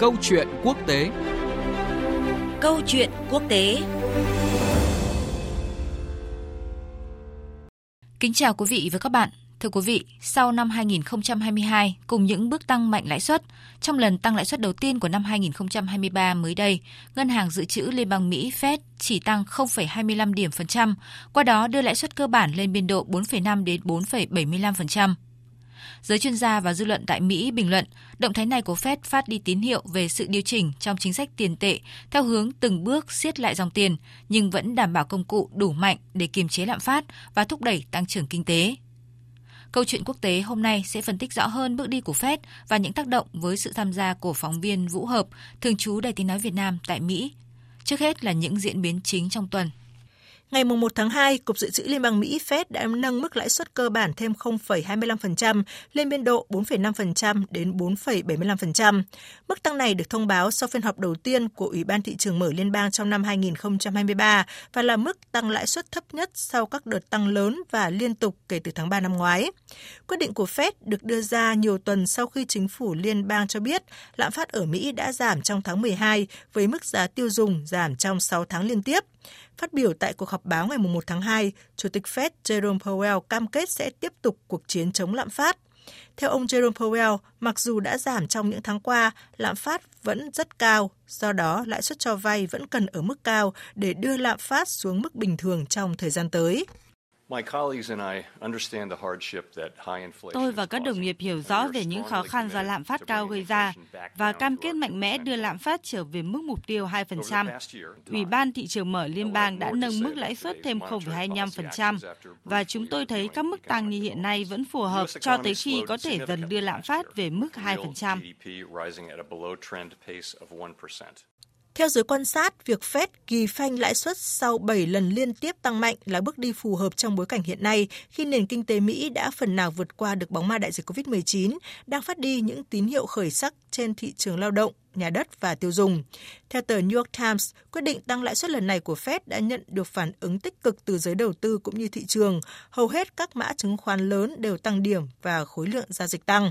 Câu chuyện quốc tế Câu chuyện quốc tế Kính chào quý vị và các bạn. Thưa quý vị, sau năm 2022 cùng những bước tăng mạnh lãi suất, trong lần tăng lãi suất đầu tiên của năm 2023 mới đây, Ngân hàng Dự trữ Liên bang Mỹ Fed chỉ tăng 0,25 điểm phần trăm, qua đó đưa lãi suất cơ bản lên biên độ 4,5 đến 4,75%. Giới chuyên gia và dư luận tại Mỹ bình luận, động thái này của Fed phát đi tín hiệu về sự điều chỉnh trong chính sách tiền tệ theo hướng từng bước siết lại dòng tiền, nhưng vẫn đảm bảo công cụ đủ mạnh để kiềm chế lạm phát và thúc đẩy tăng trưởng kinh tế. Câu chuyện quốc tế hôm nay sẽ phân tích rõ hơn bước đi của Fed và những tác động với sự tham gia của phóng viên Vũ Hợp, thường trú Đài tiếng nói Việt Nam tại Mỹ. Trước hết là những diễn biến chính trong tuần. Ngày 1 tháng 2, Cục Dự trữ Liên bang Mỹ Fed đã nâng mức lãi suất cơ bản thêm 0,25% lên biên độ 4,5% đến 4,75%. Mức tăng này được thông báo sau phiên họp đầu tiên của Ủy ban thị trường mở liên bang trong năm 2023 và là mức tăng lãi suất thấp nhất sau các đợt tăng lớn và liên tục kể từ tháng 3 năm ngoái. Quyết định của Fed được đưa ra nhiều tuần sau khi chính phủ liên bang cho biết lạm phát ở Mỹ đã giảm trong tháng 12 với mức giá tiêu dùng giảm trong 6 tháng liên tiếp. Phát biểu tại cuộc họp báo ngày 1 tháng 2, Chủ tịch Fed Jerome Powell cam kết sẽ tiếp tục cuộc chiến chống lạm phát. Theo ông Jerome Powell, mặc dù đã giảm trong những tháng qua, lạm phát vẫn rất cao, do đó lãi suất cho vay vẫn cần ở mức cao để đưa lạm phát xuống mức bình thường trong thời gian tới. Tôi và các đồng nghiệp hiểu rõ về những khó khăn do lạm phát cao gây ra và cam kết mạnh mẽ đưa lạm phát trở về mức mục tiêu 2%. Ủy ban thị trường mở liên bang đã nâng mức lãi suất thêm 0,25% và chúng tôi thấy các mức tăng như hiện nay vẫn phù hợp cho tới khi có thể dần đưa lạm phát về mức 2%. Theo giới quan sát, việc Fed kỳ phanh lãi suất sau 7 lần liên tiếp tăng mạnh là bước đi phù hợp trong bối cảnh hiện nay khi nền kinh tế Mỹ đã phần nào vượt qua được bóng ma đại dịch COVID-19, đang phát đi những tín hiệu khởi sắc trên thị trường lao động, nhà đất và tiêu dùng. Theo tờ New York Times, quyết định tăng lãi suất lần này của Fed đã nhận được phản ứng tích cực từ giới đầu tư cũng như thị trường. Hầu hết các mã chứng khoán lớn đều tăng điểm và khối lượng giao dịch tăng.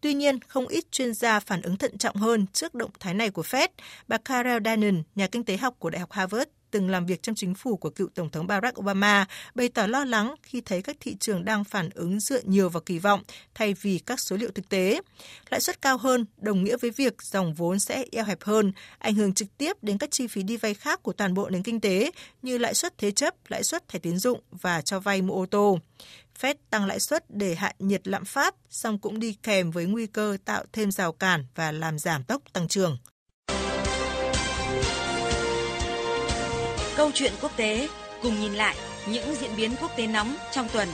Tuy nhiên, không ít chuyên gia phản ứng thận trọng hơn trước động thái này của Fed. Bà Carol Dannon, nhà kinh tế học của Đại học Harvard, từng làm việc trong chính phủ của cựu Tổng thống Barack Obama, bày tỏ lo lắng khi thấy các thị trường đang phản ứng dựa nhiều vào kỳ vọng thay vì các số liệu thực tế. Lãi suất cao hơn đồng nghĩa với việc dòng vốn sẽ eo hẹp hơn, ảnh hưởng trực tiếp đến các chi phí đi vay khác của toàn bộ nền kinh tế như lãi suất thế chấp, lãi suất thẻ tín dụng và cho vay mua ô tô. Fed tăng lãi suất để hạ nhiệt lạm phát, song cũng đi kèm với nguy cơ tạo thêm rào cản và làm giảm tốc tăng trưởng. Câu chuyện quốc tế cùng nhìn lại những diễn biến quốc tế nóng trong tuần.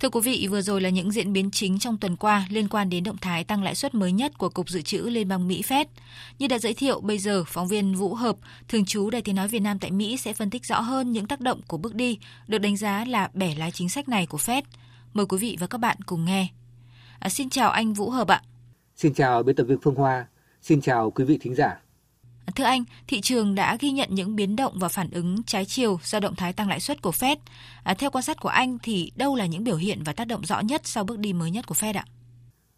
Thưa quý vị, vừa rồi là những diễn biến chính trong tuần qua liên quan đến động thái tăng lãi suất mới nhất của Cục Dự trữ Liên bang Mỹ Fed. Như đã giới thiệu, bây giờ phóng viên Vũ Hợp, thường trú Đài Tiếng Nói Việt Nam tại Mỹ sẽ phân tích rõ hơn những tác động của bước đi được đánh giá là bẻ lái chính sách này của Fed. Mời quý vị và các bạn cùng nghe. À, xin chào anh Vũ Hợp ạ. Xin chào biên tập viên Phương Hoa. Xin chào quý vị thính giả. Thưa anh, thị trường đã ghi nhận những biến động và phản ứng trái chiều do động thái tăng lãi suất của Fed. À, theo quan sát của anh thì đâu là những biểu hiện và tác động rõ nhất sau bước đi mới nhất của Fed ạ?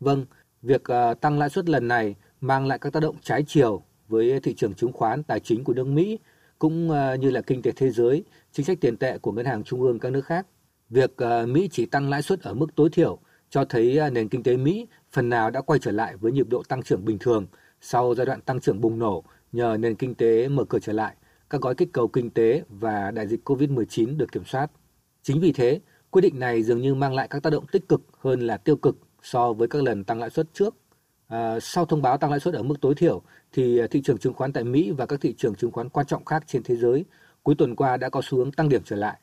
Vâng, việc uh, tăng lãi suất lần này mang lại các tác động trái chiều với thị trường chứng khoán tài chính của nước Mỹ cũng uh, như là kinh tế thế giới, chính sách tiền tệ của ngân hàng trung ương các nước khác. Việc uh, Mỹ chỉ tăng lãi suất ở mức tối thiểu cho thấy nền kinh tế Mỹ phần nào đã quay trở lại với nhịp độ tăng trưởng bình thường sau giai đoạn tăng trưởng bùng nổ nhờ nền kinh tế mở cửa trở lại, các gói kích cầu kinh tế và đại dịch COVID-19 được kiểm soát. Chính vì thế, quyết định này dường như mang lại các tác động tích cực hơn là tiêu cực so với các lần tăng lãi suất trước. À, sau thông báo tăng lãi suất ở mức tối thiểu, thì thị trường chứng khoán tại Mỹ và các thị trường chứng khoán quan trọng khác trên thế giới cuối tuần qua đã có xu hướng tăng điểm trở lại.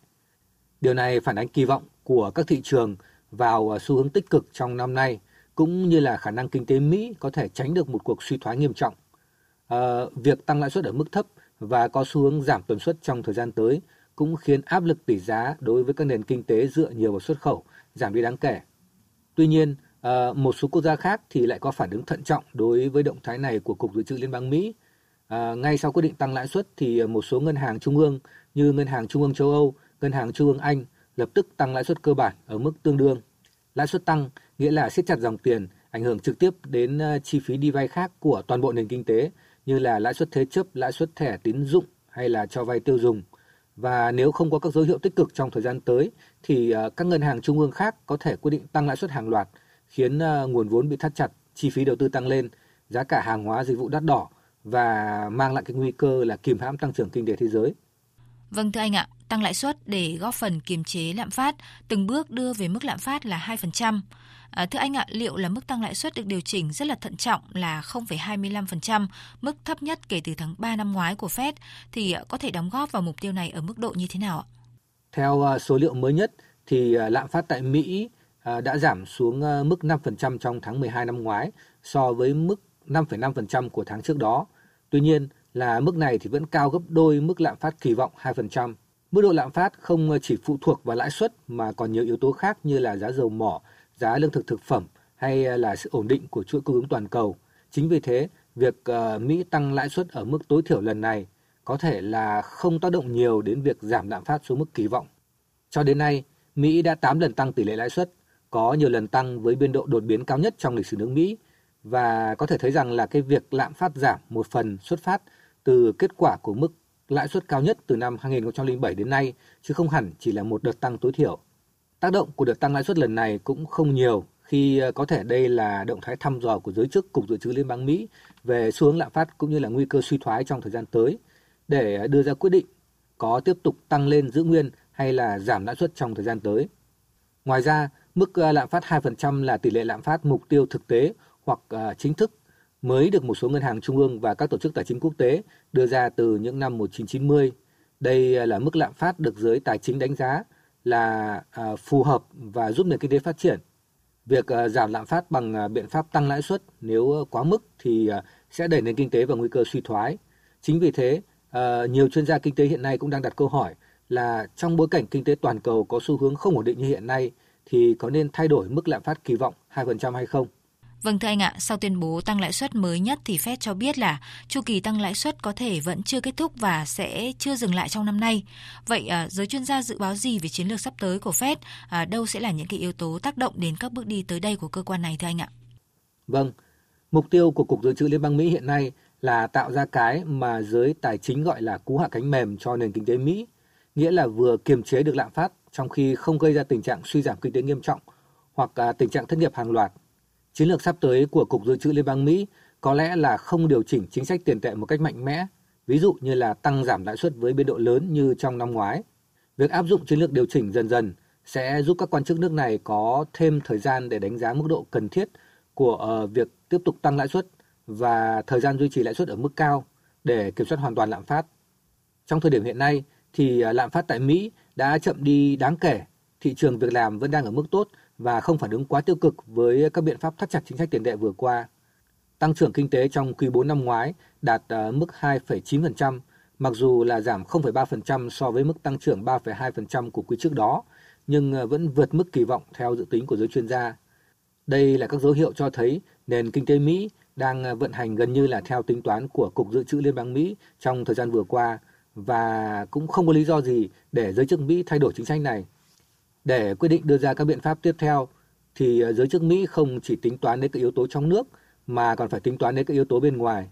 Điều này phản ánh kỳ vọng của các thị trường vào xu hướng tích cực trong năm nay, cũng như là khả năng kinh tế Mỹ có thể tránh được một cuộc suy thoái nghiêm trọng uh, việc tăng lãi suất ở mức thấp và có xu hướng giảm tuần suất trong thời gian tới cũng khiến áp lực tỷ giá đối với các nền kinh tế dựa nhiều vào xuất khẩu giảm đi đáng kể. Tuy nhiên, uh, một số quốc gia khác thì lại có phản ứng thận trọng đối với động thái này của Cục Dự trữ Liên bang Mỹ. Uh, ngay sau quyết định tăng lãi suất thì một số ngân hàng trung ương như Ngân hàng Trung ương châu Âu, Ngân hàng Trung ương Anh lập tức tăng lãi suất cơ bản ở mức tương đương. Lãi suất tăng nghĩa là siết chặt dòng tiền, ảnh hưởng trực tiếp đến chi phí đi vay khác của toàn bộ nền kinh tế như là lãi suất thế chấp, lãi suất thẻ tín dụng hay là cho vay tiêu dùng. Và nếu không có các dấu hiệu tích cực trong thời gian tới thì ờ, các ngân hàng trung ương khác có thể quyết định tăng lãi suất hàng loạt, khiến ờ, nguồn vốn bị thắt chặt, chi phí đầu tư tăng lên, giá cả hàng hóa dịch vụ đắt đỏ và mang lại cái nguy cơ là kìm hãm tăng trưởng kinh tế thế giới. Vâng thưa anh ạ, tăng lãi suất để góp phần kiềm chế lạm phát, từng bước đưa về mức lạm phát là 2%. À, thưa anh ạ, liệu là mức tăng lãi suất được điều chỉnh rất là thận trọng là 0,25%, mức thấp nhất kể từ tháng 3 năm ngoái của Fed, thì à, có thể đóng góp vào mục tiêu này ở mức độ như thế nào ạ? Theo à, số liệu mới nhất, thì à, lạm phát tại Mỹ đã giảm xuống mức 5% trong tháng 12 năm ngoái so với mức 5,5% của tháng trước đó. Tuy nhiên là mức này thì vẫn cao gấp đôi mức lạm phát kỳ vọng 2%. Mức độ lạm phát không chỉ phụ thuộc vào lãi suất mà còn nhiều yếu tố khác như là giá dầu mỏ, giá lương thực thực phẩm hay là sự ổn định của chuỗi cung ứng toàn cầu. Chính vì thế, việc ờ, Mỹ tăng lãi suất ở mức tối thiểu lần này có thể là không tác động nhiều đến việc giảm lạm phát xuống mức kỳ vọng. Cho đến nay, Mỹ đã 8 lần tăng tỷ lệ lãi suất, có nhiều lần tăng với biên độ đột biến cao nhất trong lịch sử nước Mỹ và có thể thấy rằng là cái việc lạm phát giảm một phần xuất phát từ kết quả của mức lãi suất cao nhất từ năm 2007 đến nay, chứ không hẳn chỉ là một đợt tăng tối thiểu. Tác động của đợt tăng lãi suất lần này cũng không nhiều khi ờ, có thể đây là động thái thăm dò của giới chức Cục Dự trữ Liên bang Mỹ về xu hướng lạm phát cũng như là nguy cơ suy thoái trong thời gian tới để đưa ra quyết định có tiếp tục tăng lên giữ nguyên hay là giảm lãi suất trong thời gian tới. Ngoài ra, mức ờ, lạm phát 2% là tỷ lệ lạm phát mục tiêu thực tế hoặc ờ, chính thức mới được một số ngân hàng trung ương và các tổ chức tài chính quốc tế đưa ra từ những năm 1990. Đây ờ, là mức lạm phát được giới tài chính đánh giá là ờ, phù hợp và giúp nền kinh tế phát triển. Việc giảm lạm phát bằng biện pháp tăng lãi suất nếu quá mức thì sẽ đẩy nền kinh tế vào nguy cơ suy thoái. Chính vì thế, nhiều chuyên gia kinh tế hiện nay cũng đang đặt câu hỏi là trong bối cảnh kinh tế toàn cầu có xu hướng không ổn định như hiện nay thì có nên thay đổi mức lạm phát kỳ vọng 2% hay không? Vâng thưa anh ạ, sau tuyên bố tăng lãi suất mới nhất thì Fed cho biết là chu kỳ tăng lãi suất có thể vẫn chưa kết thúc và sẽ chưa dừng lại trong năm nay. Vậy à, giới chuyên gia dự báo gì về chiến lược sắp tới của Fed? À, đâu sẽ là những cái yếu tố tác động đến các bước đi tới đây của cơ quan này thưa anh ạ? Vâng, mục tiêu của Cục Dự trữ Liên bang Mỹ hiện nay là tạo ra cái mà giới tài chính gọi là cú hạ cánh mềm cho nền kinh tế Mỹ, nghĩa là vừa kiềm chế được lạm phát trong khi không gây ra tình trạng suy giảm kinh tế nghiêm trọng hoặc à, tình trạng thất nghiệp hàng loạt Chiến lược sắp tới của Cục Dự trữ Liên bang Mỹ có lẽ là không điều chỉnh chính sách tiền tệ một cách mạnh mẽ, ví dụ như là tăng giảm lãi suất với biên độ lớn như trong năm ngoái. Việc áp dụng chiến lược điều chỉnh dần dần sẽ giúp các quan chức nước này có thêm thời gian để đánh giá mức độ cần thiết của ờ, việc tiếp tục tăng lãi suất và thời gian duy trì lãi suất ở mức cao để kiểm soát hoàn toàn lạm phát. Trong thời điểm hiện nay thì ờ, lạm phát tại Mỹ đã chậm đi đáng kể, thị trường việc làm vẫn đang ở mức tốt và không phản ứng quá tiêu cực với các biện pháp thắt chặt chính sách tiền tệ vừa qua. Tăng trưởng kinh tế trong quý 4 năm ngoái đạt ờ, mức 2,9%, mặc dù là giảm 0,3% so với mức tăng trưởng 3,2% của quý trước đó, nhưng ờ, vẫn vượt mức kỳ vọng theo dự tính của giới chuyên gia. Đây là các dấu hiệu cho thấy nền kinh tế Mỹ đang ờ, vận hành gần như là theo tính toán của Cục Dự trữ Liên bang Mỹ trong thời gian vừa qua và cũng không có lý do gì để giới chức Mỹ thay đổi chính sách này. Để quyết định đưa ra các biện pháp tiếp theo thì ờ, giới chức Mỹ không chỉ tính toán đến các yếu tố trong nước mà còn phải tính toán đến các yếu tố bên ngoài.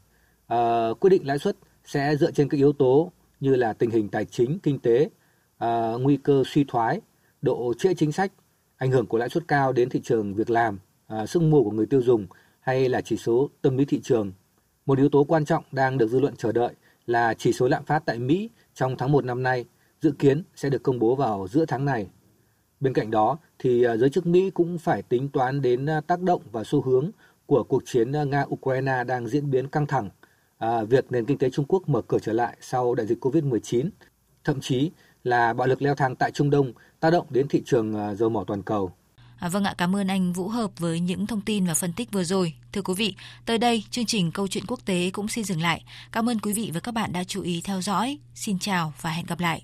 À, quyết định lãi suất sẽ dựa trên các yếu tố như là tình hình tài chính, kinh tế, à, nguy cơ suy thoái, độ trễ chính sách, ảnh hưởng của lãi suất cao đến thị trường việc làm, à, sức mua của người tiêu dùng hay là chỉ số tâm lý thị trường. Một yếu tố quan trọng đang được dư luận chờ đợi là chỉ số lạm phát tại Mỹ trong tháng 1 năm nay dự kiến sẽ được công bố vào giữa tháng này. Bên cạnh đó thì à, giới chức Mỹ cũng phải tính toán đến à, tác động và xu hướng của cuộc chiến à, Nga-Ukraine đang diễn biến căng thẳng, à, việc nền kinh tế Trung Quốc mở cửa trở lại sau đại dịch COVID-19, thậm chí là bạo lực leo thang tại Trung Đông tác động đến thị trường dầu mỏ toàn cầu. À, vâng ạ, cảm ơn anh Vũ Hợp với những thông tin và phân tích vừa rồi. Thưa quý vị, tới đây chương trình Câu chuyện quốc tế cũng xin dừng lại. Cảm ơn quý vị và các bạn đã chú ý theo dõi. Xin chào và hẹn gặp lại.